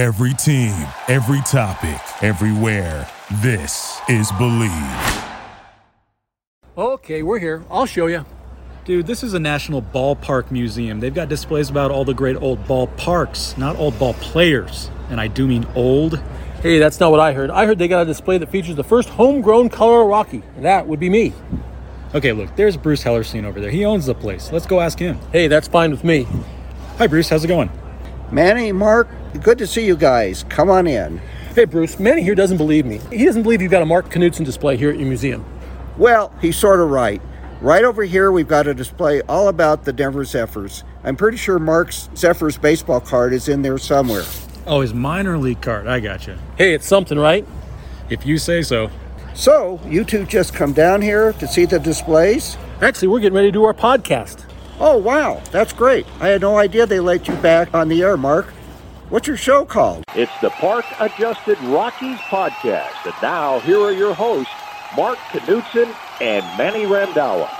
Every team, every topic, everywhere. This is Believe. Okay, we're here. I'll show you. Dude, this is a national ballpark museum. They've got displays about all the great old ballparks, not old ball players. And I do mean old. Hey, that's not what I heard. I heard they got a display that features the first homegrown Colorado Rocky, and that would be me. Okay, look, there's Bruce Hellerstein over there. He owns the place. Let's go ask him. Hey, that's fine with me. Hi, Bruce. How's it going? Manny, Mark, good to see you guys. Come on in. Hey, Bruce, Manny here doesn't believe me. He doesn't believe you've got a Mark Knudson display here at your museum. Well, he's sort of right. Right over here, we've got a display all about the Denver Zephyrs. I'm pretty sure Mark's Zephyrs baseball card is in there somewhere. Oh, his minor league card. I gotcha. Hey, it's something, right? If you say so. So, you two just come down here to see the displays? Actually, we're getting ready to do our podcast. Oh, wow, that's great. I had no idea they let you back on the air, Mark. What's your show called? It's the Park Adjusted Rockies Podcast. And now, here are your hosts, Mark Knudson and Manny Randhawa.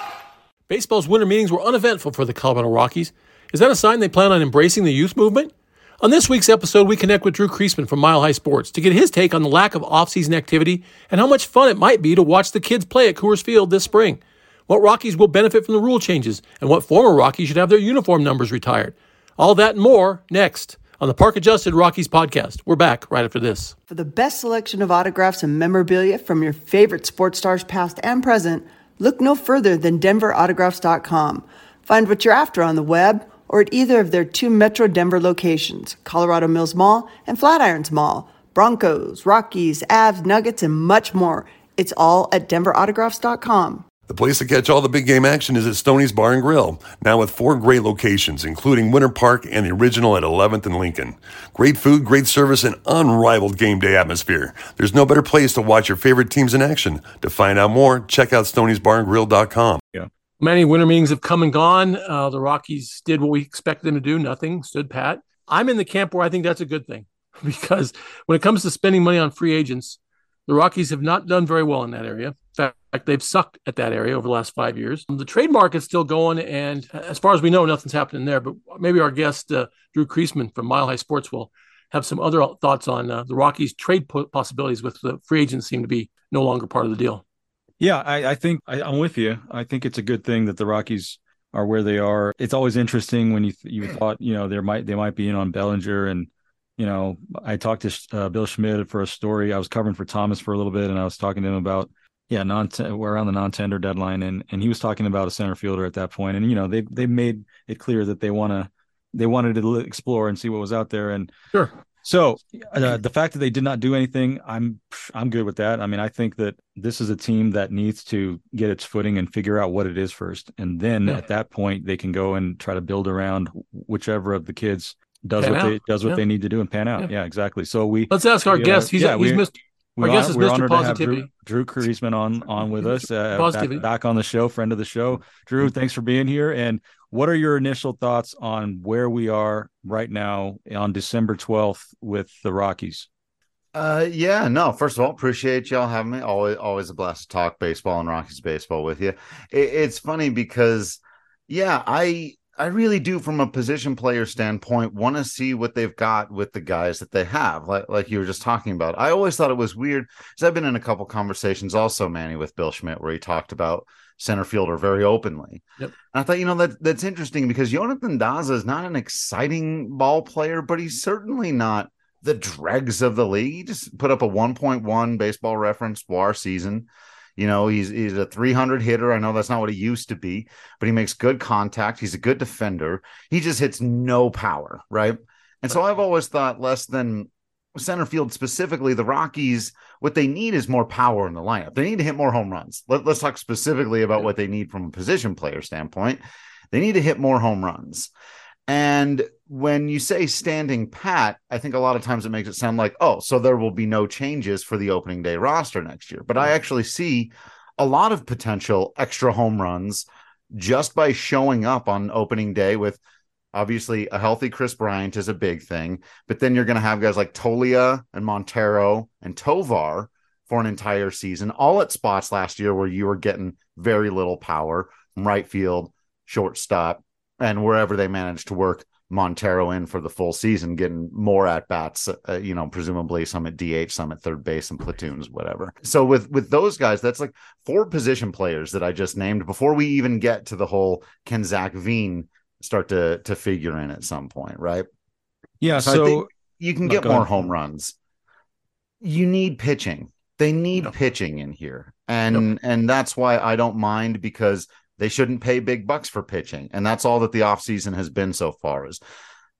Baseball's winter meetings were uneventful for the Colorado Rockies. Is that a sign they plan on embracing the youth movement? On this week's episode, we connect with Drew Creasman from Mile High Sports to get his take on the lack of off-season activity and how much fun it might be to watch the kids play at Coors Field this spring. What Rockies will benefit from the rule changes, and what former Rockies should have their uniform numbers retired. All that and more next on the Park Adjusted Rockies podcast. We're back right after this. For the best selection of autographs and memorabilia from your favorite sports stars, past and present, look no further than DenverAutographs.com. Find what you're after on the web or at either of their two Metro Denver locations, Colorado Mills Mall and Flatirons Mall. Broncos, Rockies, Avs, Nuggets, and much more. It's all at DenverAutographs.com. The place to catch all the big game action is at Stoney's Bar and Grill, now with four great locations, including Winter Park and the original at 11th and Lincoln. Great food, great service, and unrivaled game day atmosphere. There's no better place to watch your favorite teams in action. To find out more, check out Stoney'sBarandGrill.com. Yeah. Many winter meetings have come and gone. Uh, the Rockies did what we expected them to do, nothing, stood pat. I'm in the camp where I think that's a good thing because when it comes to spending money on free agents, the Rockies have not done very well in that area. Fact, they've sucked at that area over the last five years. The trade market's still going, and as far as we know, nothing's happening there. But maybe our guest, uh, Drew Creasman from Mile High Sports, will have some other thoughts on uh, the Rockies' trade possibilities with the free agents seem to be no longer part of the deal. Yeah, I, I think I, I'm with you. I think it's a good thing that the Rockies are where they are. It's always interesting when you you thought you know there might they might be in on Bellinger and you know I talked to uh, Bill Schmidt for a story. I was covering for Thomas for a little bit, and I was talking to him about yeah, non we're around the non-tender deadline, and and he was talking about a center fielder at that point, and you know they they made it clear that they want to they wanted to explore and see what was out there, and sure. So uh, the fact that they did not do anything, I'm I'm good with that. I mean, I think that this is a team that needs to get its footing and figure out what it is first, and then yeah. at that point they can go and try to build around whichever of the kids does pan what out. they does what yeah. they need to do and pan out. Yeah, yeah exactly. So we let's ask our guest. He's yeah, he's missed we're, I guess on, we're honored Positivity. to have Drew, Drew Creasman on on with us, uh, back, back, on the show, friend of the show. Drew, thanks for being here. And what are your initial thoughts on where we are right now on December twelfth with the Rockies? Uh, yeah, no. First of all, appreciate y'all having me. Always, always a blast to talk baseball and Rockies baseball with you. It, it's funny because, yeah, I I really do, from a position player standpoint, want to see what they've got with the guys that they have, like like you were just talking about. I always thought it was weird because I've been in a couple conversations also, Manny, with Bill Schmidt, where he talked about center fielder very openly. Yep. And I thought, you know, that that's interesting because Jonathan Daza is not an exciting ball player, but he's certainly not the dregs of the league. He just put up a 1.1 baseball reference WAR season. You know, he's he's a 300 hitter. I know that's not what he used to be, but he makes good contact. He's a good defender. He just hits no power, right? And so I've always thought less than center field specifically, the Rockies, what they need is more power in the lineup. They need to hit more home runs. Let, us talk specifically about what they need from a position player standpoint. They need to hit more home runs. And when you say standing pat, I think a lot of times it makes it sound like, oh, so there will be no changes for the opening day roster next year. But I actually see a lot of potential extra home runs just by showing up on opening day with obviously a healthy Kris Bryant is a big thing. But then you're going to have guys like Toglia and Montero and Tovar for an entire season, all at spots last year where you were getting very little power from right field, shortstop, and wherever they managed to work Montero in for the full season, getting more at bats. Uh, you know, presumably some at DH, some at third base, and platoons, whatever. So with with those guys, that's like four position players that I just named before we even get to the whole can Zac Veen start to to figure in at some point, right? Yeah. So, so you can get more ahead. home runs. You need pitching. They need no. pitching in here. And no. and that's why I don't mind because they shouldn't pay big bucks for pitching. And that's all that the offseason has been so far is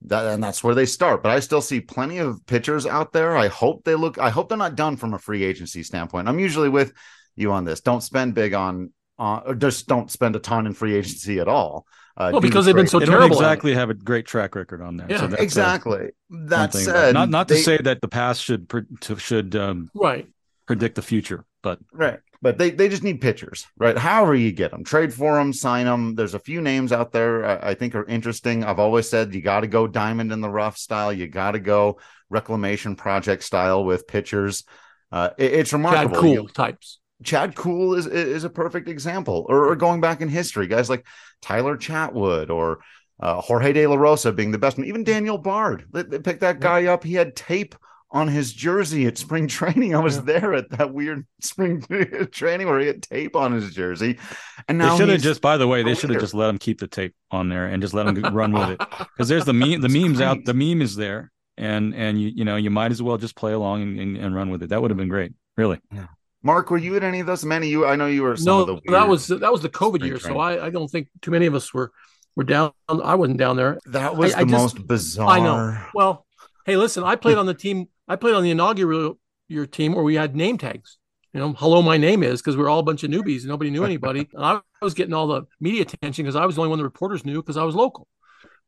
that and that's where they start. But I still see plenty of pitchers out there. I hope they look I hope they're not done from a free agency standpoint. I'm usually with you on this. Don't spend big on uh, or just don't spend a ton in free agency at all. Uh, well, because they've been so they terrible. Don't exactly have a great track record on there. Yeah, so exactly. That said, not not to say that the past should should um, right predict the future, but right. But they, they just need pitchers, right? However you get them, trade for them, sign them. There's a few names out there I, I think are interesting. I've always said you got to go diamond in the rough style. You got to go reclamation project style with pitchers. Uh, it, it's remarkable. Chad Kuhl you, types. Chad Kuhl is is a perfect example, or, or, going back in history, guys like Tyler Chatwood or uh, Jorge De La Rosa being the best one. Even Daniel Bard, they, they picked that guy up. He had tape on his jersey at spring training. I was yeah. there at that weird spring training where he had tape on his jersey. And now they should have just, by the way, they should have just let him keep the tape on there and just let him run with it. Because there's the meme, the memes great. out, the meme is there, and and you you know you might as well just play along and, and, and run with it. That would have been great, really. Yeah. Mark, were you at any of those? Many you, I know you were. no, that was that was the COVID year, training. so I, I don't think too many of us were were down. I wasn't down there. That was I, the I just, most bizarre. I know. Well, hey, listen, I played on the team. I played on the inaugural year team where we had name tags. You know, hello, my name is because we are all a bunch of newbies and nobody knew anybody. and I was getting all the media attention because I was the only one the reporters knew because I was local.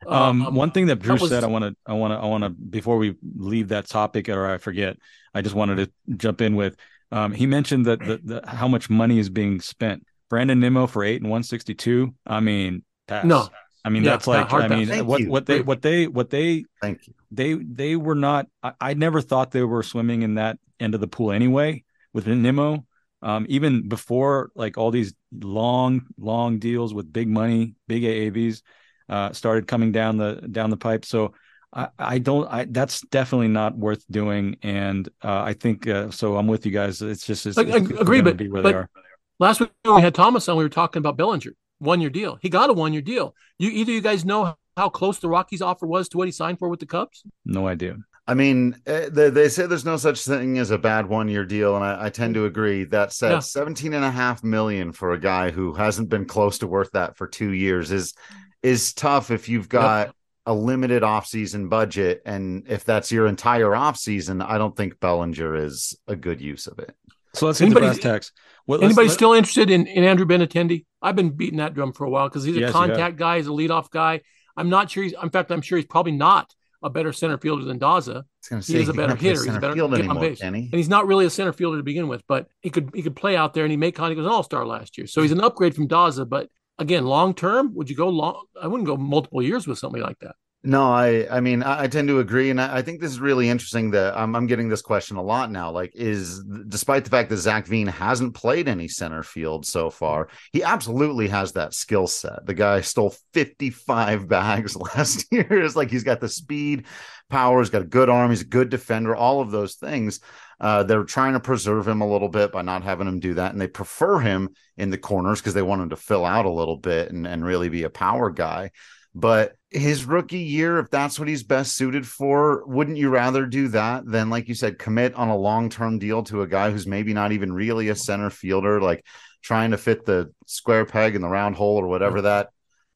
Um, um, one thing that Drew that was, said, I want to, I want to, I want to, before we leave that topic or I forget, I just wanted to jump in with um, he mentioned that the, the, how much money is being spent. Brandon Nimmo for eight and one sixty two. I mean, pass. no, I mean yeah, that's like I mean Thank what you. what they what they what they Thank you. They they were not. I, I, never thought they were swimming in that end of the pool anyway. With Nimmo, um, even before like all these long long deals with big money, big AAVs uh, started coming down the down the pipe. So I, I don't. I that's definitely not worth doing, and uh, I think uh, so. I'm with you guys. It's just it's, I, it's agree, but, but last week when we had Thomas on, we were talking about Bellinger one year deal. He got a one year deal. You either you guys know how close the Rockies offer was to what he signed for with the Cubs? No idea. I mean, eh, they, they say there's no such thing as a bad one year deal, and I, I, tend to agree. That said, yeah. 17 and a half million for a guy who hasn't been close to worth that for two years is is tough if you've got yep a limited offseason budget and if that's your entire offseason i don't think bellinger is a good use of it so let's anybody, the brass Well, anybody let, still interested in, in andrew benintendi i've been beating that drum for a while because he's a yes, contact guy he's a leadoff guy i'm not sure he's in fact i'm sure he's probably not a better center fielder than Daza. He is a better hitter. He's a better get on base. And he's not really a center fielder to begin with, but he could he could play out there and he made contact. He was an all star last year, so he's an upgrade from Daza. But again, long term, would you go long? I wouldn't go multiple years with somebody like that. No, I I mean I, I tend to agree, and I, I, think this is really interesting. That I'm I'm getting this question a lot now. Like, is despite the fact that Zac Veen hasn't played any center field so far, he absolutely has that skill set. The guy stole 55 bags last year. It's like he's got the speed, power, he's got a good arm, he's a good defender, all of those things. Uh, they're trying to preserve him a little bit by not having him do that, and they prefer him in the corners because they want him to fill out a little bit and, and really be a power guy. But his rookie year, if that's what he's best suited for, wouldn't you rather do that than, like you said, commit on a long term deal to a guy who's maybe not even really a center fielder, like trying to fit the square peg in the round hole or whatever mm. that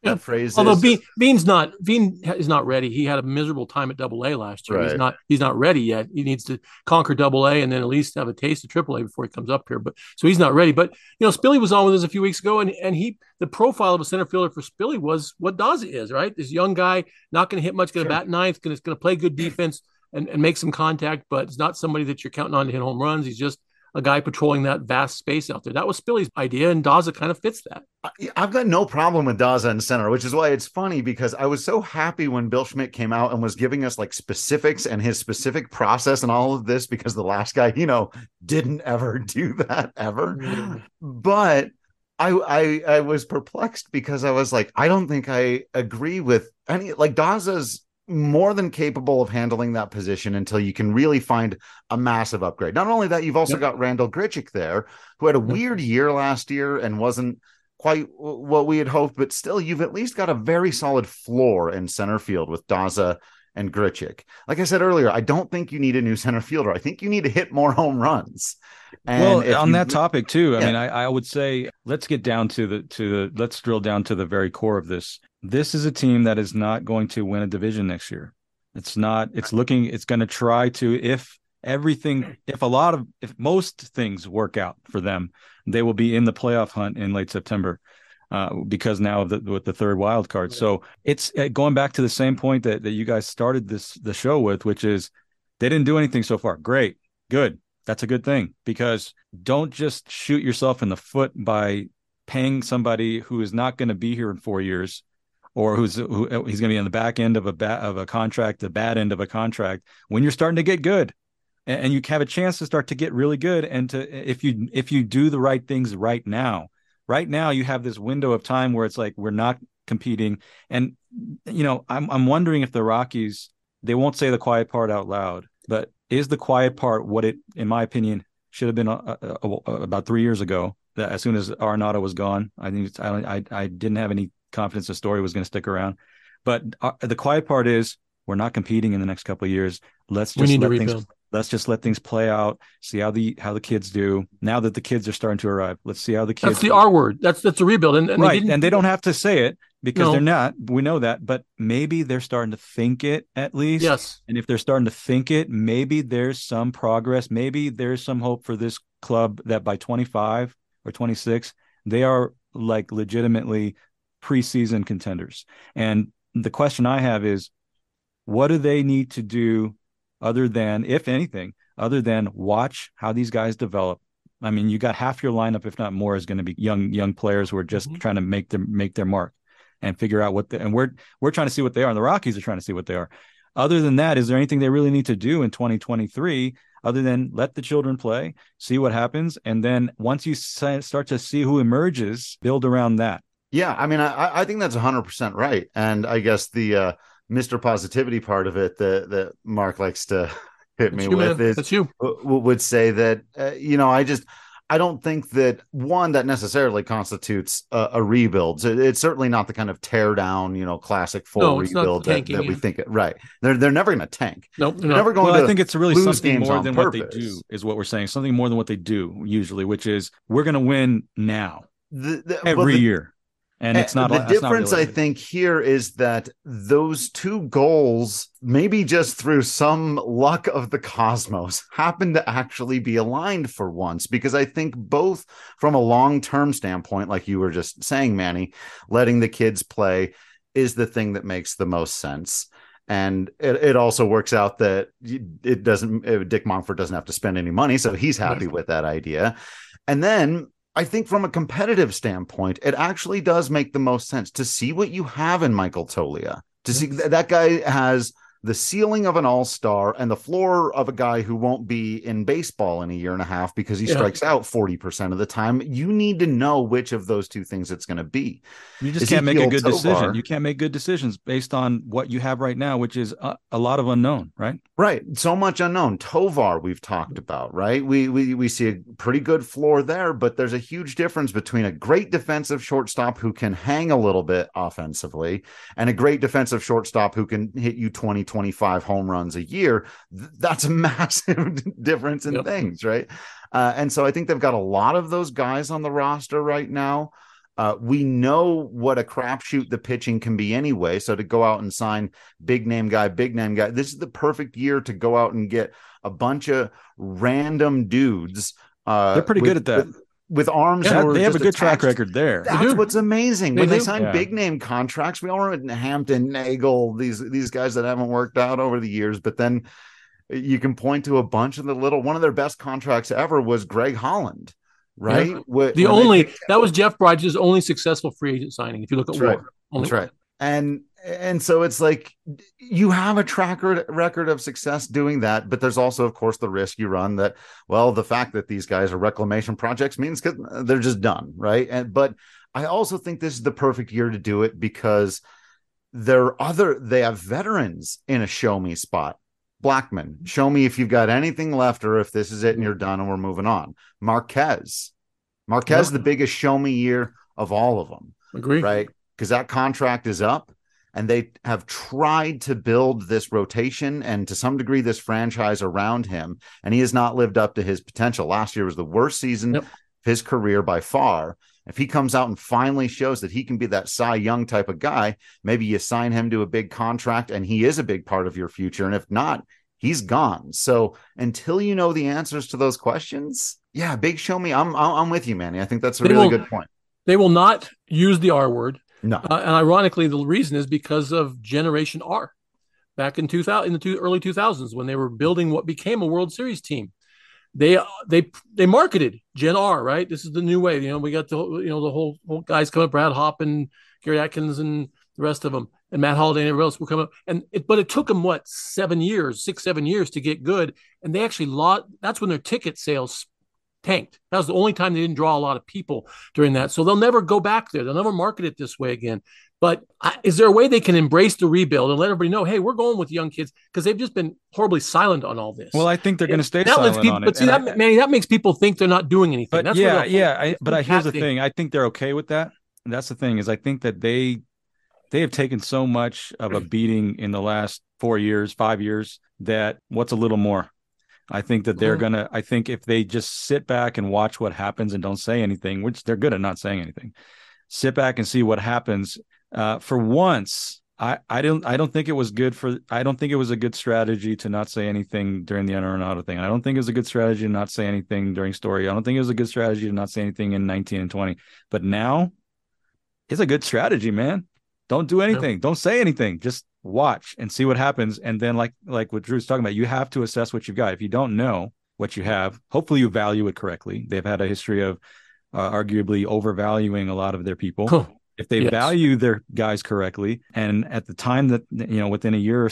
that phrase Although is. Veen, Veen's not Veen is not ready. He had a miserable time at Double A last year. Right. He's not he's not ready yet. He needs to conquer Double A and then at least have a taste of Triple A before he comes up here. But so he's not ready. But you know, Spilly was on with us a few weeks ago, and and he the profile of a center fielder for Spilly was what Daza is right. This young guy, not going to hit much, going to sure. bat ninth, going to play good defense and, and make some contact, but it's not somebody that you're counting on to hit home runs. He's just a guy patrolling that vast space out there. That was Spilly's idea, and Daza kind of fits that. I've got no problem with Daza in center, which is why it's funny because I was so happy when Bill Schmidt came out and was giving us like specifics and his specific process and all of this because the last guy, you know, didn't ever do that ever. Mm. But I, I I was perplexed because I was like, I don't think I agree with any like Daza's more than capable of handling that position until you can really find a massive upgrade. Not only that, you've also yep. got Randall Grichuk there, who had a weird year last year and wasn't quite what we had hoped, but still, you've at least got a very solid floor in center field with Daza and Grichuk. Like I said earlier, I don't think you need a new center fielder. I think you need to hit more home runs. And well, on you, that topic too, I mean, I, I would say let's get down to the to the let's drill down to the very core of this. This is a team that is not going to win a division next year. It's not. It's looking. It's going to try to if everything if a lot of if most things work out for them they will be in the playoff hunt in late september uh, because now the, with the third wild card. So it's uh, going back to the same point that, that you guys started this the show with, which is they didn't do anything so far. Great, good. That's a good thing because don't just shoot yourself in the foot by paying somebody who is not going to be here in four years or who's who, uh, he's going to be on the back end of a ba- of a contract, the bad end of a contract when you're starting to get good. And, and you have a chance to start to get really good and to if you if you do the right things right now. Right now you have this window of time where it's like we're not competing. And you know i'm i'm wondering if the rockies they won't say the quiet part out loud but is the quiet part what it in my opinion should have been uh, uh, uh about 3 years ago that as soon as Arenado was gone i think I, I i didn't have any confidence the story was going to stick around. But uh, the quiet part is we're not competing in the next couple of years. Let's just let things rebuild. let's just let things play out see how the how the kids do. Now that the kids are starting to arrive let's see how the kids that's the do. r word. That's that's a rebuild. And, and right. they and they don't have to say it because no. they're not. We know that. But maybe they're starting to think it at least. Yes. And if they're starting to think it maybe there's some progress. Maybe there's some hope for this club that by 25 or 26 they are like legitimately preseason contenders and the question i have is what do they need to do other than, if anything, other than watch how these guys develop. I mean, you got half your lineup, if not more, is going to be young young players who are just mm-hmm. trying to make their make their mark and figure out what the, and we're we're trying to see what they are, and the Rockies are trying to see what they are. Other than that, is there anything they really need to do in 2023 other than let the children play, see what happens, and then once you start to see who emerges, build around that. Yeah, I mean, I, I think that's 100 percent right, and I guess the uh, Mr. Positivity part of it that that Mark likes to hit me you, with man. is That's you. would say that uh, you know I just I don't think that one that necessarily constitutes a, a rebuild. So it's certainly not the kind of tear down, you know, classic full no, rebuild that, that we think. It, right? They're they're never going to tank. Nope, they're never going. Well, to I think it's really something more than purpose. what they do is what we're saying. Something more than what they do usually, which is we're going to win now the, the, every the, year and it's not the difference not i think here is that those two goals maybe just through some luck of the cosmos happen to actually be aligned for once. Because i think both from a long-term standpoint like you were just saying manny letting the kids play is the thing that makes the most sense. And it, it also works out that it doesn't uh, dick monfort doesn't have to spend any money so he's happy with that idea. And then I think from a competitive standpoint, it actually does make the most sense to see what you have in Michael Toglia. To see that, guy has the ceiling of an all-star and the floor of a guy who won't be in baseball in a year and a half because he yeah. strikes out 40% of the time you need to know which of those two things it's going to be. You just can't make a good Tovar, decision. You can't make good decisions based on what you have right now which is a, a, lot of unknown right? Right. So much unknown. Tovar we've talked about right? We, we we see a pretty good floor there but there's a huge difference between a great defensive shortstop who can hang a little bit offensively and a great defensive shortstop who can hit you 20 25 home runs a year, that's a massive difference in yep. things, right? Uh, and so I think they've got a lot of those guys on the roster right now. Uh, we know what a crapshoot the pitching can be anyway. So to go out and sign big name guy, big name guy, this is the perfect year to go out and get a bunch of random dudes. Uh, They're pretty with, good at that. With, with arms. Yeah, they have a good attached. track record there. That's what's amazing. They when do. they sign yeah. big name contracts, we all remember Hampton, Neagle, these these guys that haven't worked out over the years, but then you can point to a bunch of the little one of their best contracts ever was Greg Holland. Right, yeah. when, the when only that was Jeff Bridich's only successful free agent signing. If you look at That's WAR, right. Only That's right. And and so it's like you have a track record of success doing that but there's also of course the risk you run that well the fact that these guys are reclamation projects means they're just done right? And but i also think this is the perfect year to do it because there are other they have veterans in a show me spot. Blackmon show me if you've got anything left or if this is it and you're done and we're moving on. Marquez. Marquez the biggest show me year of all of them agree. right? Because that contract is up and they have tried to build this rotation and to some degree this franchise around him and he has not lived up to his potential last year was the worst season yep. of his career by far if he comes out and finally shows that he can be that Cy Young type of guy, maybe you sign him to a big contract and he is a big part of your future. And if not, he's gone. So until you know the answers to those questions, yeah, big show me. I'm I'm with you, Manny. I think that's a they really will, good point. They will not use the R word. No. Uh, and ironically, the reason is because of Generation R back in 2000 in the two, early 2000s when they were building what became a World Series team. They they they marketed Gen R, right? This is the new way. You know, we got the you know the whole, whole guys coming up, Brad and Gary Atkins, and the rest of them, and Matt Holliday and everyone else will come up. And it, but it took them what seven years, six seven years to get good, and they actually lost. That's when their ticket sales tanked. That was the only time they didn't draw a lot of people during that. So they'll never go back there. They'll never market it this way again. But is there a way they can embrace the rebuild and let everybody know, hey, we're going with young kids because they've just been horribly silent on all this? Well, I think they're going to stay that silent people, on but it. See, that, I, Manny, that makes people think they're not doing anything. But That's yeah, yeah. I, but I, here's the thing: I think they're okay with that. And that's the thing is, I think that they they have taken so much of a beating in the last four years, five years that what's a little more? I think that they're mm-hmm. gonna. I think if they just sit back and watch what happens and don't say anything, which they're good at not saying anything, sit back and see what happens. Uh, for once, I I don't I don't think it was good for. I don't think it was a good strategy to not say anything during the Arenado thing. I don't think it was a good strategy to not say anything during story. I don't think it was a good strategy to not say anything in 19 and 20. But now, it's a good strategy, man. Don't do anything. Don't say anything. Just watch and see what happens. And then, like like what Drew's talking about, you have to assess what you've got. If you don't know what you have, hopefully you value it correctly. They've had a history of uh, arguably overvaluing a lot of their people. If they yes. value their guys correctly, and at the time that you know, within a year,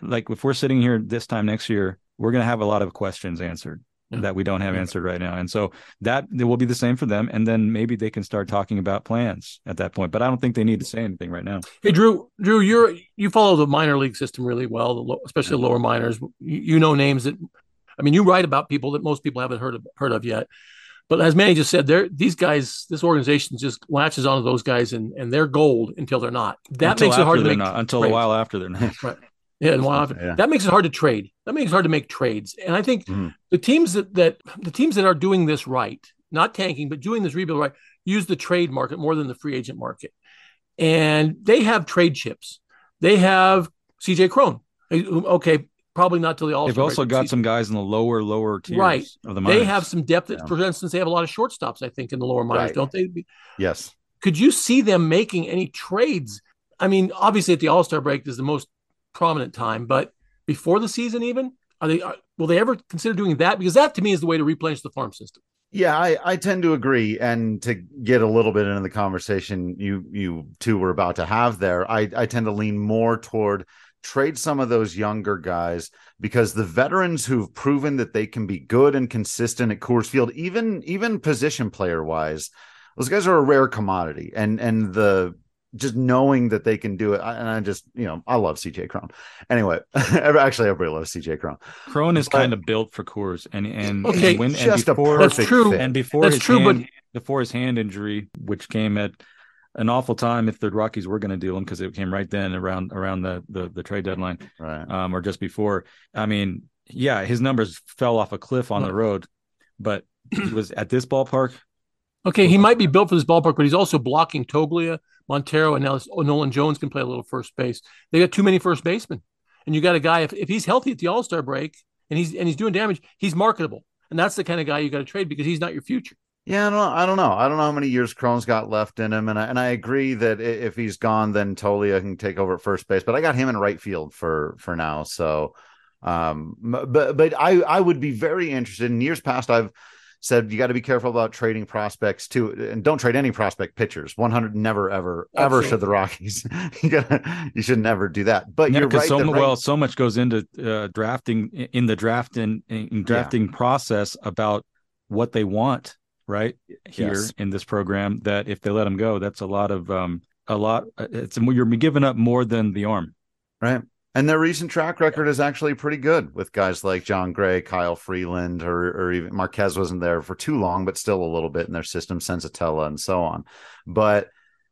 like if we're sitting here this time next year, we're going to have a lot of questions answered yeah. that we don't have answered right now. And so that it will be the same for them. And then maybe they can start talking about plans at that point. But I don't think they need to say anything right now. Hey, Drew, Drew, you're you follow the minor league system really well, especially the lower minors. You, you know names that, I mean, you write about people that most people haven't heard of heard of yet. But as Manny just said, there these guys, this organization just latches onto those guys and and they're gold until they're not. That until makes it hard to make not, until a while after they're not. Right. Yeah, and yeah. that makes it hard to trade. That makes it hard to make trades. And I think mm-hmm. the teams that, that the teams that are doing this right, not tanking, but doing this rebuild right, use the trade market more than the free agent market. And they have trade chips. They have CJ Cron. Okay, probably not till the all. They've also got some guys in the lower, lower tiers right. of the minors. They have some depth. Yeah. For instance, they have a lot of shortstops. I think in the lower minors, right. don't they? Yes. Could you see them making any trades? I mean, obviously at the All Star break is the most prominent time, but before the season, even are they? Are, will they ever consider doing that? Because that to me is the way to replenish the farm system. Yeah, I, I tend to agree. And to get a little bit into the conversation you you two were about to have there, I, I tend to lean more toward trade some of those younger guys because the veterans who've proven that they can be good and consistent at Coors Field, even even position player wise, those guys are a rare commodity. And and the just knowing that they can do it. And I just, you know, I love CJ Cron. Anyway, actually, everybody loves CJ Cron. Cron is but, kind of built for Coors, and and okay, and when, just and before, a that's true. Fit. And before that's his true, hand, but before his hand injury, which came at an awful time if the Rockies were going to deal him because it came right then around around the the, the trade deadline, right? Um, or just before. I mean, yeah, his numbers fell off a cliff on the road, but he was at this ballpark. Okay, he might be built for this ballpark, but he's also blocking Toglia, Montero, and now Nolan Jones can play a little first base. They got too many first basemen, and you got a guy if, if he's healthy at the All Star break and he's and he's doing damage, he's marketable, and that's the kind of guy you got to trade because he's not your future. Yeah, I don't, I don't know. I don't know how many years Cron's got left in him, and I, and I agree that if he's gone, then Toglia can take over at first base. But I got him in right field for for now. So, um, but but I I would be very interested. In years past, I've said you got to be careful about trading prospects too, and don't trade any prospect pitchers. 100 never, ever, ever should the Rockies. you gotta, you should never do that. But Yeah, you're because right. so right- well, so much goes into uh, drafting in the draft and in drafting process about what they want, right here Yes. in this program. That if they let them go, that's a lot of um, a lot. uh, It's you're giving up more than the arm. Right. And their recent track record is actually pretty good with guys like Jon Gray, Kyle Freeland, or, or even Marquez wasn't there for too long, but still a little bit in their system, Senzatela and so on. But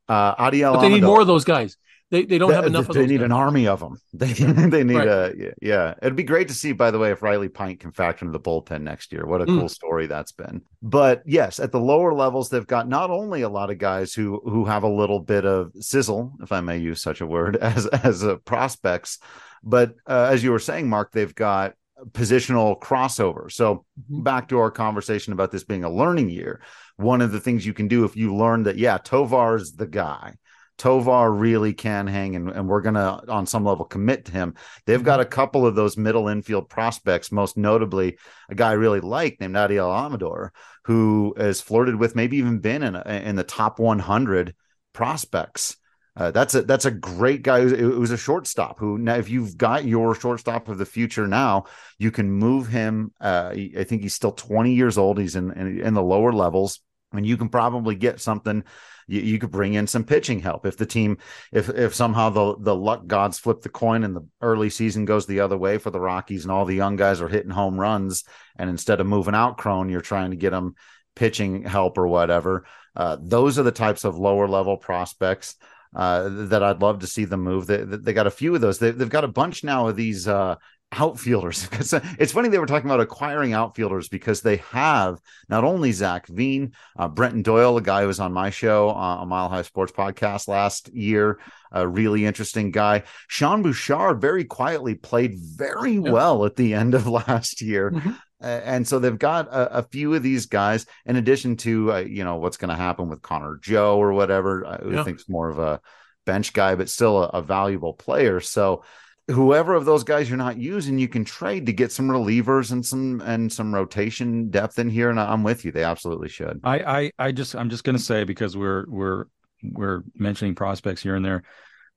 uh, Adiel But they need more of those guys. They they don't They- have enough of They need guys. an army of them. They they need Right. a yeah. It'd be great to see, by the way, if Riley Pint can factor into the bullpen next year. What a Mm. cool story that's been. But yes, at the lower levels, they've got not only a lot of guys who who have a little bit of sizzle, if I may use such a word, as as uh, prospects, but uh, as you were saying, Mark, they've got positional crossover. So Mhm. back to our conversation about this being a learning year. One of the things you can do if you learn that, yeah, Tovar's the guy. Tovar really can hang, and, and we're going to, on some level, commit to him. They've got a couple of those middle infield prospects, most notably a guy I really like named Adiel Amador, who has flirted with, maybe even been in, in the top 100 prospects. Uh, that's a that's a great guy. It was, it was a shortstop who now, if you've got your shortstop of the future now, you can move him. Uh, I think he's still 20 years old. He's in in, in the lower levels, and you can probably get something. You, you could bring in some pitching help if the team, if if somehow the the luck gods flip the coin and the early season goes the other way for the Rockies, and all the young guys are hitting home runs, and instead of moving out Cron, you're trying to get them pitching help or whatever. Uh, those are the types of lower level prospects uh, that I'd love to see them move. They, they got a few of those. They, they've got a bunch now of these uh, outfielders. It's, it's funny they were talking about acquiring outfielders because they have not only Zac Veen, uh, Brenton Doyle, a guy who was on my show uh, on Mile High Sports Podcast last year, a really interesting guy. Sean Bouchard very quietly played very Yeah. well at the end of last year. Mhm. Uh, and so they've got a, a few of these guys in addition to uh, you know what's going to happen with Connor Joe or whatever. I Yeah. think it's more of a bench guy, but still a, a valuable player. So whoever of those guys you're not using, you can trade to get some relievers and some and some rotation depth in here. And I- I'm with you; they absolutely should. I, I, I just, I'm just going to say because we're, we're, we're mentioning prospects here and there.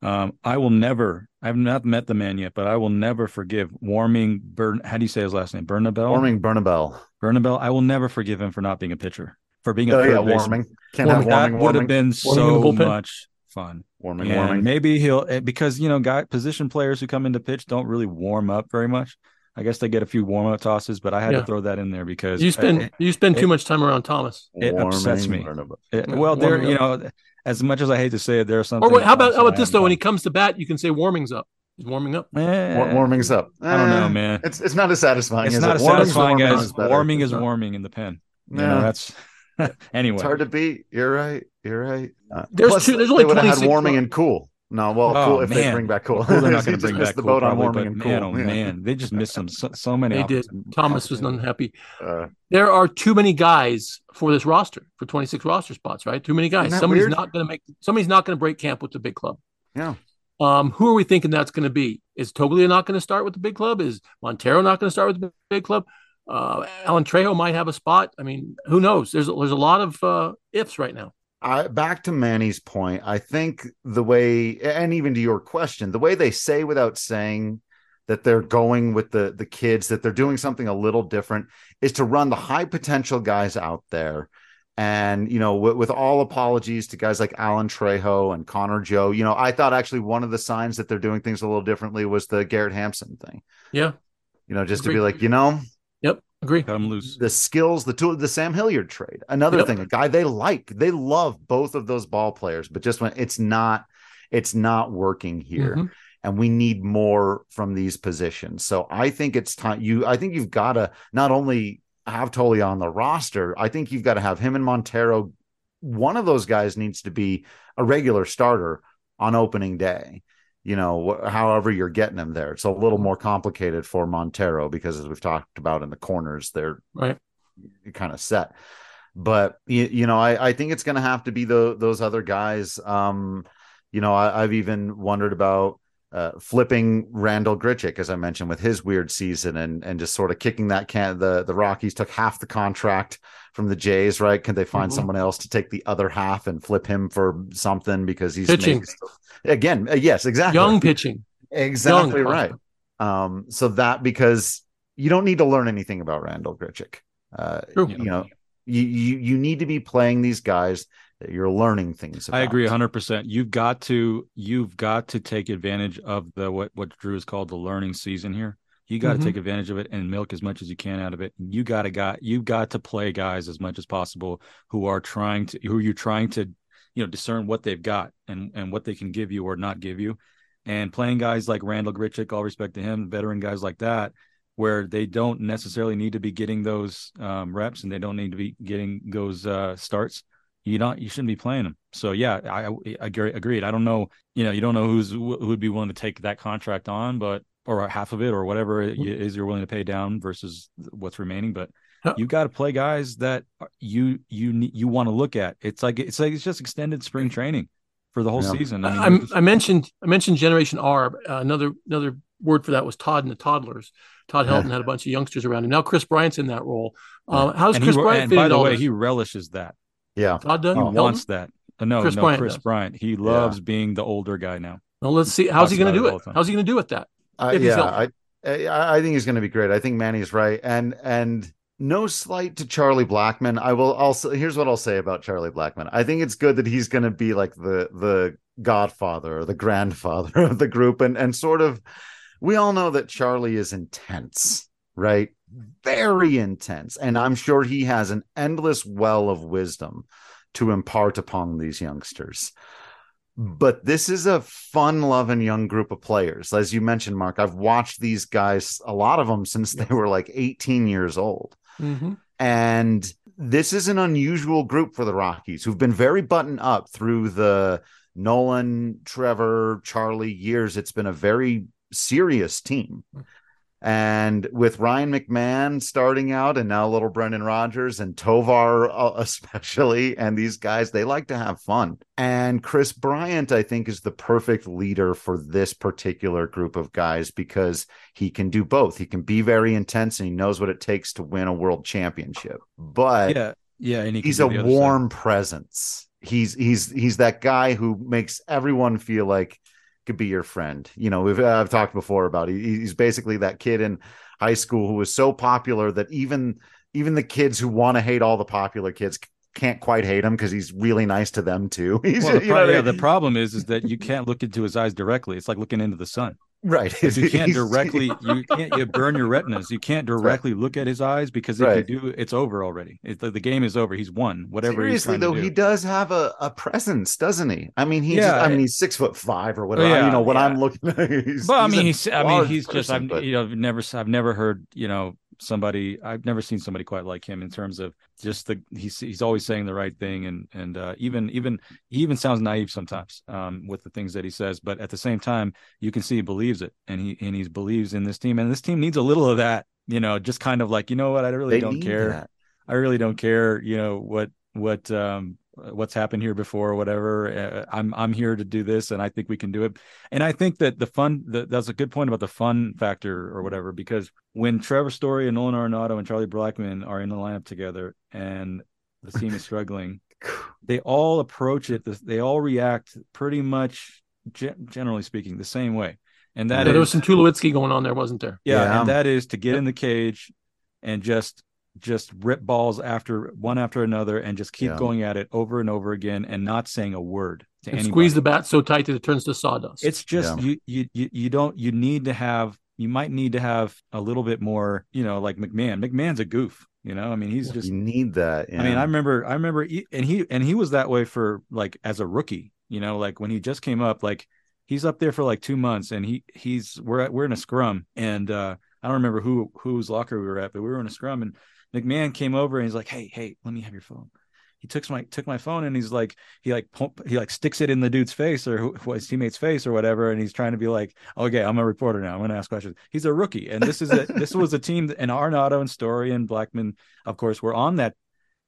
Um, I will never, I've not met the man yet, but I will never forgive Warming Burn. How do you say his last name? Bernabel. Warming Bernabel. Bernabel. I will never forgive him for not being a pitcher, for being a Oh yeah, warming. Can't Warming. have warming. That would have been Warming so much fun. Warming. And Warming. maybe he'll eh, because you know, guy position players who come into pitch don't really warm up very much. I guess they get a few warm up tosses, but I had Yeah. to throw that in there because You spend eh, you spend it- too much time around Thomas. it upsets me. Bernabel. eh, well, there you up. know, as much as I hate to say it, there are some. Or wait, how about how about this I though? When he comes to bat, you can say warming's up. He's warming up. Eh, Warming's up. I don't know, Eh, man. It's it's not as satisfying. It's is not it? as Warming's satisfying warming as is warming is warming in the pen. You Yeah. know, that's anyway. It's hard to beat. You're right. You're right. Uh, There's plus, two- there's only they would have had warming and cool. No, well, Oh, cool if they bring back cool. Well, they're not going to bring missed back the cool, boat on warming but and cool. man, oh Yeah. man, they just missed some so, so many. They did. Thomas was unhappy. Uh, There are too many guys for this roster for 26 roster spots, right? Too many guys. Somebody's weird? not going to make. Somebody's not going to break camp with the big club. yeah. Um, who are we thinking that's going to be? Is Toglia not going to start with the big club? Is Montero not going to start with the big club? Uh, Alan Trejo might have a spot. I mean, who knows? There's there's a lot of uh, ifs right now. I, back to Manny's point, I think the way, and even to your question, the way they say without saying that they're going with the the kids, that they're doing something a little different, is to run the high potential guys out there. And you know, with, with all apologies to guys like Alan Trejo and Connor Joe, you know, I thought actually one of the signs that they're doing things a little differently was the Garrett Hampson thing. Yeah. You know, just to be like, you know, Yep. Agree. Cut them loose. the skills, the tool, the Sam Hilliard trade. Another Yep. thing, a guy they like, they love both of those ball players, but just when it's not, it's not working here, Mhm. and we need more from these positions. So I think it's time. You, I think you've got to not only have Toglia on the roster, I think you've got to have him and Montero. One of those guys needs to be a regular starter on opening day you know, however you're getting them there. It's a little more complicated for Montero because, as we've talked about in the corners, they're Right. kind of set. But you, you know, I, I think it's going to have to be the, those other guys. Um, you know, I, I've even wondered about uh, flipping Randall Grichuk, as I mentioned, with his weird season and and just sort of kicking that can the the Rockies took half the contract from the Jays, right? Can they find Mhm. someone else to take the other half and flip him for something because he's Pitching. maybe- again? uh, yes, exactly. Young pitching. exactly young right. Um, so that because you don't need to learn anything about Randall Grichuk. Uh, you know, you, you you need to be playing these guys that you're learning things. About. I agree 100%. You've got to you've got to take advantage of the what what Drew has called the learning season here. You got to Mhm. take advantage of it and milk as much as you can out of it. You got to got you got to play guys as much as possible who are trying to who you're trying to you know discern what they've got and and what they can give you or not give you. And playing guys like Randall Grichuk, all respect to him, veteran guys like that, where they don't necessarily need to be getting those um, reps and they don't need to be getting those uh, starts you don't you shouldn't be playing them. So yeah, I, I agree. Agreed. I don't know. You know, you don't know who's who would be willing to take that contract on, but or half of it or whatever it is you're willing to pay down versus what's remaining. But Yeah. you got to play guys that you you you want to look at. It's like it's like it's just extended spring training for the whole Yeah. season. I mean, I'm- I mentioned I mentioned Generation R. Uh, another another word for that was Todd and the Toddlers. Todd Yeah. Helton had a bunch of youngsters around him. Now Kris Bryant's in that role. Uh, how's and Kris he, Bryant and by the way, this? he relishes that. Yeah. Todd does. He Helton? wants that. Uh, no, Kris no, Bryant Kris does. Bryant. He loves being the older guy now. Well, let's see. How's he Talks going to do it it? How's he going to do with that? Uh, yeah. I, I I think he's going to be great. I think Manny's right, and and no slight to Charlie Blackmon. I will also here's what I'll say about Charlie Blackmon. I think it's good that he's going to be like the the godfather or the grandfather of the group, and and sort of we all know that Charlie is intense, right? Very intense, and I'm sure he has an endless well of wisdom to impart upon these youngsters. But this is a fun loving young group of players. As you mentioned mark i've watched these guys a lot of them since they were like 18 years old. Mm-hmm. and this is an unusual group for the rockies who've been very buttoned up through the nolan trevor charlie years. It's been a very serious team and with Ryan McMahon starting out, and now little Brendan Rodgers and Tovar, uh, especially, and these guys, they like to have fun. And Kris Bryant, I think, is the perfect leader for this particular group of guys because he can do both. He can be very intense and he knows what it takes to win a world championship. But Yeah, yeah, he he's a other side. warm presence. He's he's he's that guy who makes everyone feel like could be your friend. You know, we've I've talked before about he, he's basically that kid in high school who was so popular that even even the kids who want to hate all the popular kids can't quite hate him because he's really nice to them too. Well, the, you know pro- I yeah, the problem is, is that you can't look into his eyes directly. It's like looking into the sun. Right. You can't directly, you can't, you burn your retinas. You can't directly look at his eyes because if Right. you do, it's over already. It's the, the game is over. He's won. Whatever Seriously though, to do. he does have a, a presence, doesn't he? I mean, he's Yeah. I mean, he's six foot five or whatever. Yeah, you know, when yeah. I'm looking, he's, But I mean, he's, I mean, he's just, person, I've, but- you know, I've never, I've never heard, you know, somebody, I've never seen somebody quite like him in terms of just the, he's, he's always saying the right thing. And, and, uh, even, even, he even sounds naive sometimes, um, with the things that he says, but at the same time, you can see he believes it and he, and he believes in this team and this team needs a little of that, you know, just kind of like, you know what, I really they don't care. that. I really don't care, you know, what what um what's happened here before or whatever. Uh, I'm I'm here to do this and I think we can do it. And I think that the fun the, that's a good point about the fun factor or whatever because when Trevor Story and Nolan Arenado and Charlie Blackmon are in the lineup together and the team is struggling, they all approach it they all react pretty much generally speaking the same way. And that Yeah, is there was some Tulowitzki going on there, wasn't there? yeah, Yeah. and that is to get in the cage and just just rip balls after one after another and just keep Yeah. going at it over and over again and not saying a word to And anybody. squeeze the bat so tight that it turns to sawdust. It's just Yeah. you, you you you don't you need to have you might need to have a little bit more you know like McMahon. McMahon's a goof. You know, I mean he's just you need that. I mean. I remember, I remember, he- and he and he was that way for like as a rookie. You know, like when he just came up, like he's up there for like two months, and he he's we're at, we're in a scrum, and uh I don't remember who whose locker we were at, but we were in a scrum, and McMahon came over and he's like, "Hey, hey, let me have your phone." He took my took my phone and he's like he like pump, he like sticks it in the dude's face or who, his teammate's face or whatever, and he's trying to be like, "Okay, I'm a reporter now. I'm going to ask questions." He's a rookie, and this is a this was a team, and Arenado and Story and Blackman, of course, were on that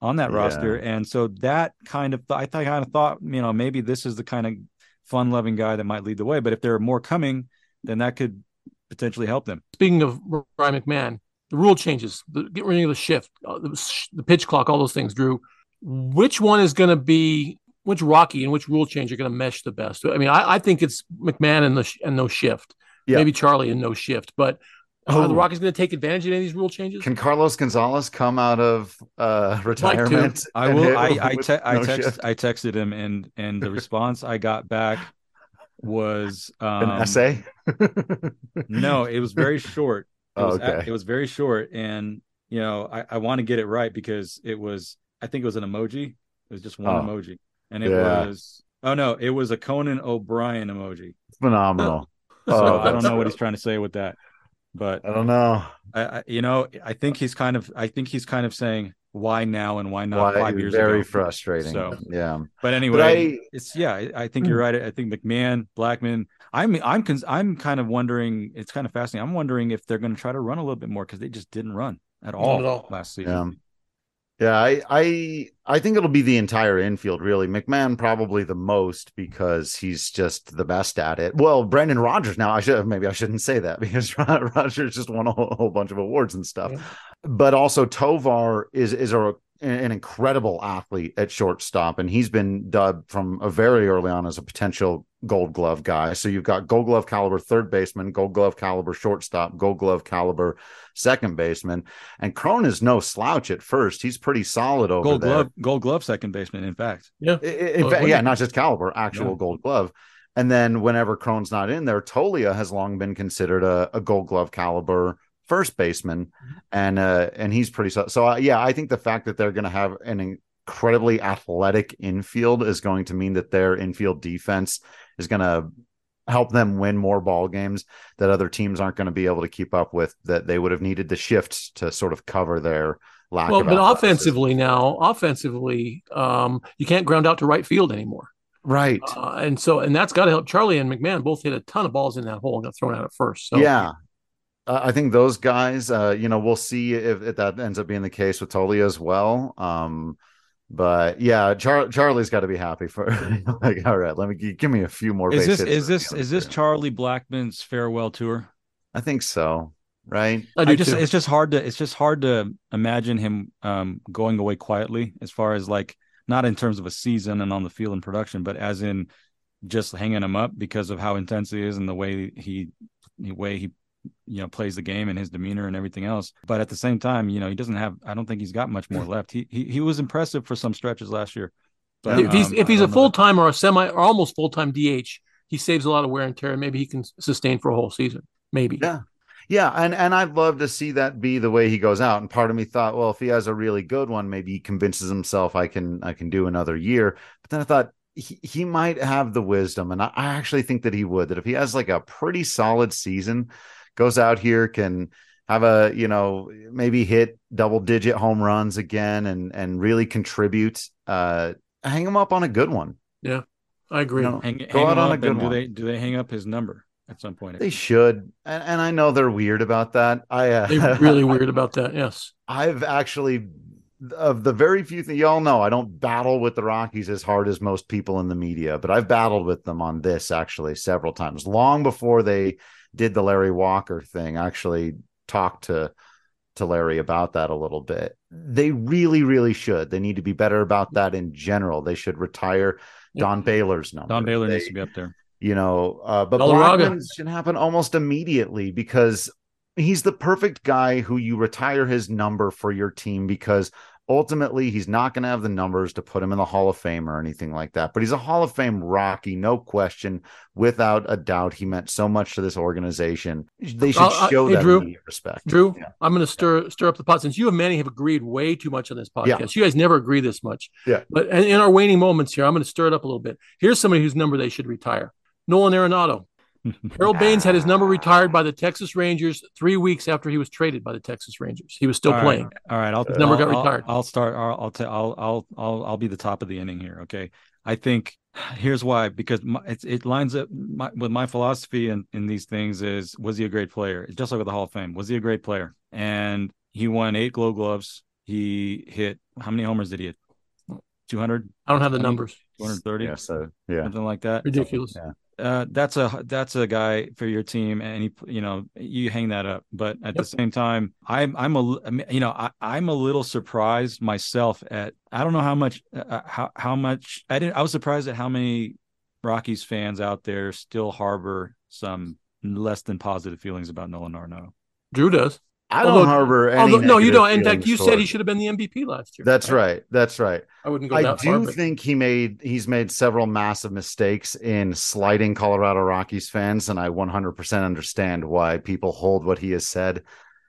on that Yeah. roster, and so that kind of I th- I kind of thought you know maybe this is the kind of fun loving guy that might lead the way. But if there are more coming, then that could potentially help them. Speaking of Ryan McMahon, the rule changes, the, get rid of the shift, uh, the, the pitch clock, all those things. Drew, which one is going to be which Rocky and which rule change are going to mesh the best? I mean, I, I think it's McMahon and the and no shift. Yeah. Maybe Charlie and no shift, but oh. are the Rockies going to take advantage of any of these rule changes? Can Carlos Gonzalez come out of uh, retirement? I will. I I, te- I, text, I texted him, and and the response I got back was um, an essay. no, it was very short. It oh, was, okay. It was very short, and you know, I, I want to get it right because it was. I think it was an emoji. It was just one oh. emoji, and it yeah. was. Oh no, it was a Conan O'Brien emoji. Phenomenal. so oh, I don't know what he's trying to say with that, but I don't know. I, I, you know, I think he's kind of. I think he's kind of saying why now and why not why, five years very ago. frustrating. So yeah, but anyway, but I, it's yeah. I think you're hmm. right. I think McMahon, Blackmon, I'm I'm I'm kind of wondering. It's kind of fascinating. I'm wondering if they're going to try to run a little bit more because they just didn't run at all, at all. last season. Yeah. Yeah, I, I I think it'll be the entire infield really. McMahon probably the most because he's just the best at it. Well, Brendan Rodgers now I should maybe I shouldn't say that because Rodgers just won a whole, whole bunch of awards and stuff. Yeah. But also Tovar is is a an incredible athlete at shortstop, and he's been dubbed from a very early on as a potential Gold Glove guy. So you've got Gold Glove caliber third baseman, Gold Glove caliber shortstop, Gold Glove caliber second baseman, and Cron is no slouch at first. He's pretty solid over Gold there. Glove, Gold Glove second baseman. In fact, yeah, in, in fact, yeah, not just caliber, actual yeah. Gold Glove. And then whenever Cron's not in there, Toglia has long been considered a, a Gold Glove caliber first baseman, mm-hmm. and uh, and he's pretty so. So uh, yeah, I think the fact that they're going to have an incredibly athletic infield is going to mean that their infield defense is going to help them win more ball games that other teams aren't going to be able to keep up with. That they would have needed the shifts to sort of cover their lack. Well, but offensively now, offensively, um, you can't ground out to right field anymore. Right. Uh, and so, and that's got to help. Charlie and McMahon both hit a ton of balls in that hole and got thrown out at first. So. Yeah. Uh, I think those guys, uh, you know, we'll see if, if, that ends up being the case with Toglia as well. Um, but yeah, Char- Charlie's got to be happy for like, all right, let me give me a few more. Is this is this is this Charlie Blackmon's farewell tour? I think so. Right. I, I just too. it's just hard to it's just hard to imagine him um, going away quietly as far as like not in terms of a season and on the field and production, but as in just hanging him up because of how intense he is and the way he the way he you know plays the game and his demeanor and everything else. But at the same time, you know, he doesn't have. I don't think he's got much more left. He he, he was impressive for some stretches last year. But if he's um, if he's a full time or a semi or almost full time DH, he saves a lot of wear and tear. Maybe he can sustain for a whole season. Maybe. Yeah. Yeah, and and I'd love to see that be the way he goes out. And part of me thought, well, if he has a really good one, maybe he convinces himself I can I can do another year. But then I thought he, he might have the wisdom, and I, I actually think that he would. That if he has like a pretty solid season, goes out here can have a you know maybe hit double digit home runs again and and really contribute uh hang him up on a good one. Yeah i agree. You know, hang, go hang out on a good do one. they do they hang up his number at some point? They should. And, and i know they're weird about that. I uh, they're really weird about that yes. I've actually of the very few things y'all know i don't battle with the rockies as hard as most people in the media but i've battled with them on this actually several times long before they did the Larry Walker thing, actually talked to to Larry about that a little bit. They really, really should. They need to be better about that in general. They should retire Don Baylor's number. Don Baylor they, needs to be up there. You know, uh, but Blackmon should happen almost immediately because he's the perfect guy who you retire his number for your team because ultimately he's not going to have the numbers to put him in the Hall of Fame or anything like that. But he's a Hall of Fame Rocky, no question, without a doubt. He meant so much to this organization. They should uh, show uh, hey, that Drew, respect. Drew, yeah. I'm going to stir stir up the pot since you and Manny have agreed way too much on this podcast. Yeah. You guys never agree this much. Yeah. But in our waning moments here, I'm going to stir it up a little bit. Here's somebody whose number they should retire. Nolan Arenado. Harold Baines had his number retired by the Texas Rangers three weeks after he was traded by the Texas Rangers. He was still all playing. Right. All right, I'll, his number I'll, got retired. I'll, I'll start. I'll I'll, t- I'll I'll I'll I'll be the top of the inning here. Okay, I think here's why because my, it, it lines up my, with my philosophy in, in these things is was he a great player? Just like with the Hall of Fame, was he a great player? And he won eight Gold Gloves. He hit how many homers did he hit? 200. I don't have the numbers. 230. Yeah, so yeah, something like that. Ridiculous. Yeah. Uh, that's a that's a guy for your team, and he, you know, you hang that up. But at Yep. the same time, I'm I'm a you know I, I'm a little surprised myself at I don't know how much uh, how how much I didn't I was surprised at how many Rockies fans out there still harbor some less than positive feelings about Nolan Arenado. Drew does. I don't harbor any. Although, no, you don't. In fact, you said he should have been the MVP last year. That's I- right. That's right. I wouldn't go I that far. I do but- think he made he's made several massive mistakes in slighting Colorado Rockies fans, and I 100% understand why people hold what he has said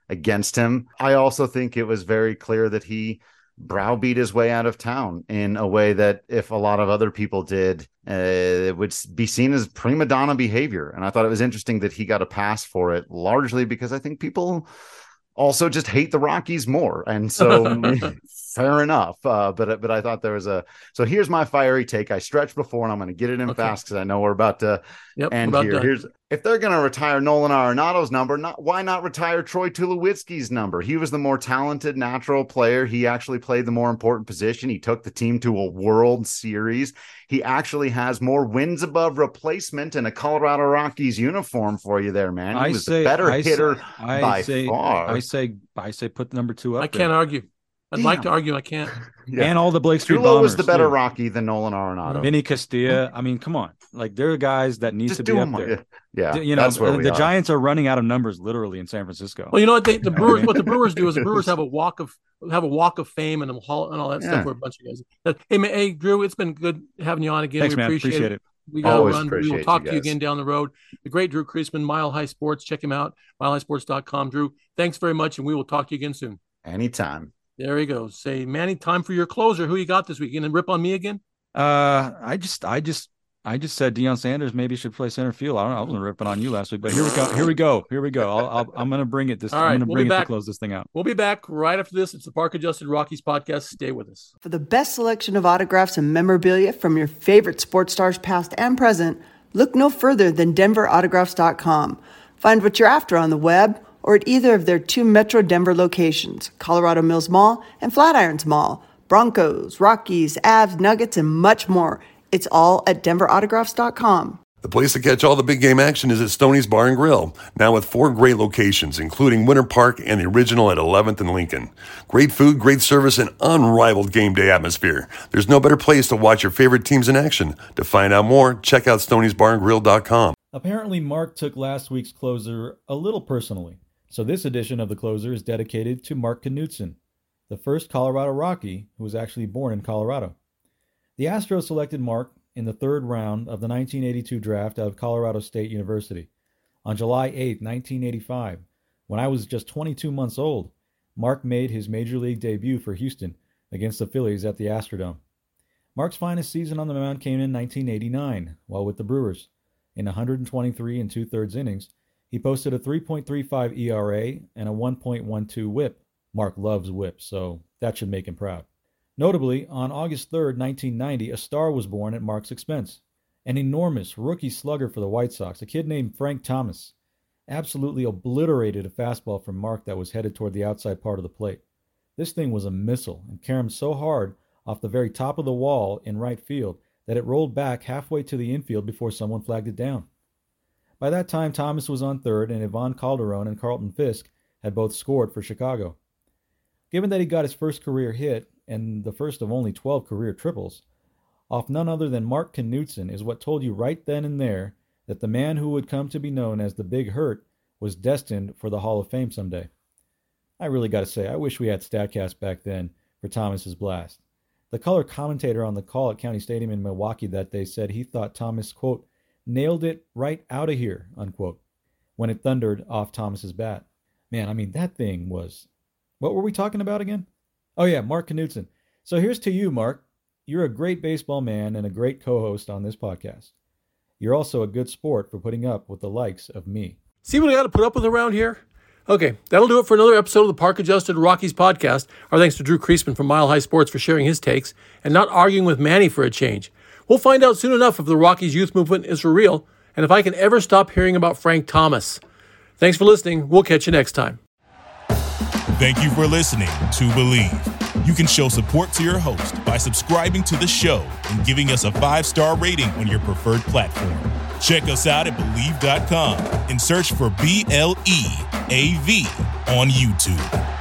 against him. I also think it was very clear that he browbeat his way out of town in a way that if a lot of other people did, uh, it would be seen as prima donna behavior. And I thought it was interesting that he got a pass for it, largely because I think people also just hate the Rockies more. And so fair enough. Uh, but but I thought there was a so here's my fiery take. I stretched before and I'm gonna get it in Okay. fast because I know we're about to Yep, end about here. done. Here's if they're gonna retire Nolan Arenado's number, not why not retire Troy Tulowitzki's number? He was the more talented natural player. He actually played the more important position. He took the team to a World Series. He actually has more wins above replacement in a Colorado Rockies uniform for you there, man. He I was say the better I say- hitter I by say far. I say I say put the number two up. I there. can't argue. I'd like to argue. I can't. Yeah. And all the Blake Street Tulo was Bombers, the better too. Rocky than Nolan Arenado. Vinny Castilla. I mean, come on. Like there are guys that need Just to be them. up there. Yeah, you know, that's where the we are. Giants are running out of numbers literally in San Francisco. Well, you know what? They, the Brewers, what the Brewers do is the Brewers have a walk of have a walk of fame and a hall and all that Yeah. stuff for a bunch of guys. Hey, man, hey, Drew, it's been good having you on again. Thanks, we man. appreciate, Appreciate it. it. We got to Always run. We appreciate will you talk to you again down the road. The great Drew Creasman, Mile High Sports. Check him out, milehighsports.com. Drew, thanks very much, and we will talk to you again soon. Anytime. There he goes. Say, Manny, time for your closer. Who you got this week? You gonna rip on me again? Uh, I just, I just, I just said Deion Sanders maybe should play center field. I don't know. I wasn't ripping on you last week, but here we go. Here we go. Here we go. I'll, I'll I'm gonna bring it this. All I'm gonna we'll bring be it to back. close this thing out. We'll be back right after this. It's the Park Adjusted Rockies podcast. Stay with us. For the best selection of autographs and memorabilia from your favorite sports stars past and present, look no further than denverautographs.com. Find what you're after on the web or at either of their two Metro Denver locations, Colorado Mills Mall and Flatirons Mall. Broncos, Rockies, Avs, Nuggets, and much more. It's all at denverautographs.com. The place to catch all the big game action is at Stoney's Bar and Grill, now with four great locations, including Winter Park and the original at 11th and Lincoln. Great food, great service, and unrivaled game day atmosphere. There's no better place to watch your favorite teams in action. To find out more, check out stoney'sbarandgrill.com. Apparently, Mark took last week's closer a little personally, so this edition of the closer is dedicated to Mark Knutson, the first Colorado Rocky who was actually born in Colorado. The Astros selected Mark in the third round of the 1982 draft out of Colorado State University. On July 8, 1985, when I was just 22 months old, Mark made his major league debut for Houston against the Phillies at the Astrodome. Mark's finest season on the mound came in 1989, while with the Brewers. In 123 and two thirds innings, he posted a 3.35 ERA and a 1.12 whip. Mark loves whips, so that should make him proud. Notably, on August 3, 1990, a star was born at Mark's expense. An enormous rookie slugger for the White Sox, a kid named Frank Thomas, absolutely obliterated a fastball from Mark that was headed toward the outside part of the plate. This thing was a missile and caromed so hard off the very top of the wall in right field that it rolled back halfway to the infield before someone flagged it down. By that time, Thomas was on third, and Ivan Calderon and Carlton Fisk had both scored for Chicago. Given that he got his first career hit and the first of only 12 career triples, off none other than Mark Knutson is what told you right then and there that the man who would come to be known as the Big Hurt was destined for the Hall of Fame someday. I really got to say, I wish we had StatCast back then for Thomas's blast. The color commentator on the call at County Stadium in Milwaukee that day said he thought Thomas, quote, nailed it right out of here, unquote, when it thundered off Thomas's bat. Man, I mean, that thing was. What were we talking about again? Oh, yeah, Mark Knutson. So here's to you, Mark. You're a great baseball man and a great co host on this podcast. You're also a good sport for putting up with the likes of me. See what I got to put up with around here? Okay, that'll do it for another episode of the Park Adjusted Rockies podcast. Our thanks to Drew Creasman from Mile High Sports for sharing his takes and not arguing with Manny for a change. We'll find out soon enough if the Rockies youth movement is for real and if I can ever stop hearing about Frank Thomas. Thanks for listening. We'll catch you next time. Thank you for listening to Bleav. You can show support to your host by subscribing to the show and giving us a five star rating on your preferred platform. Check us out at Bleav.com and search for B L E A V on YouTube.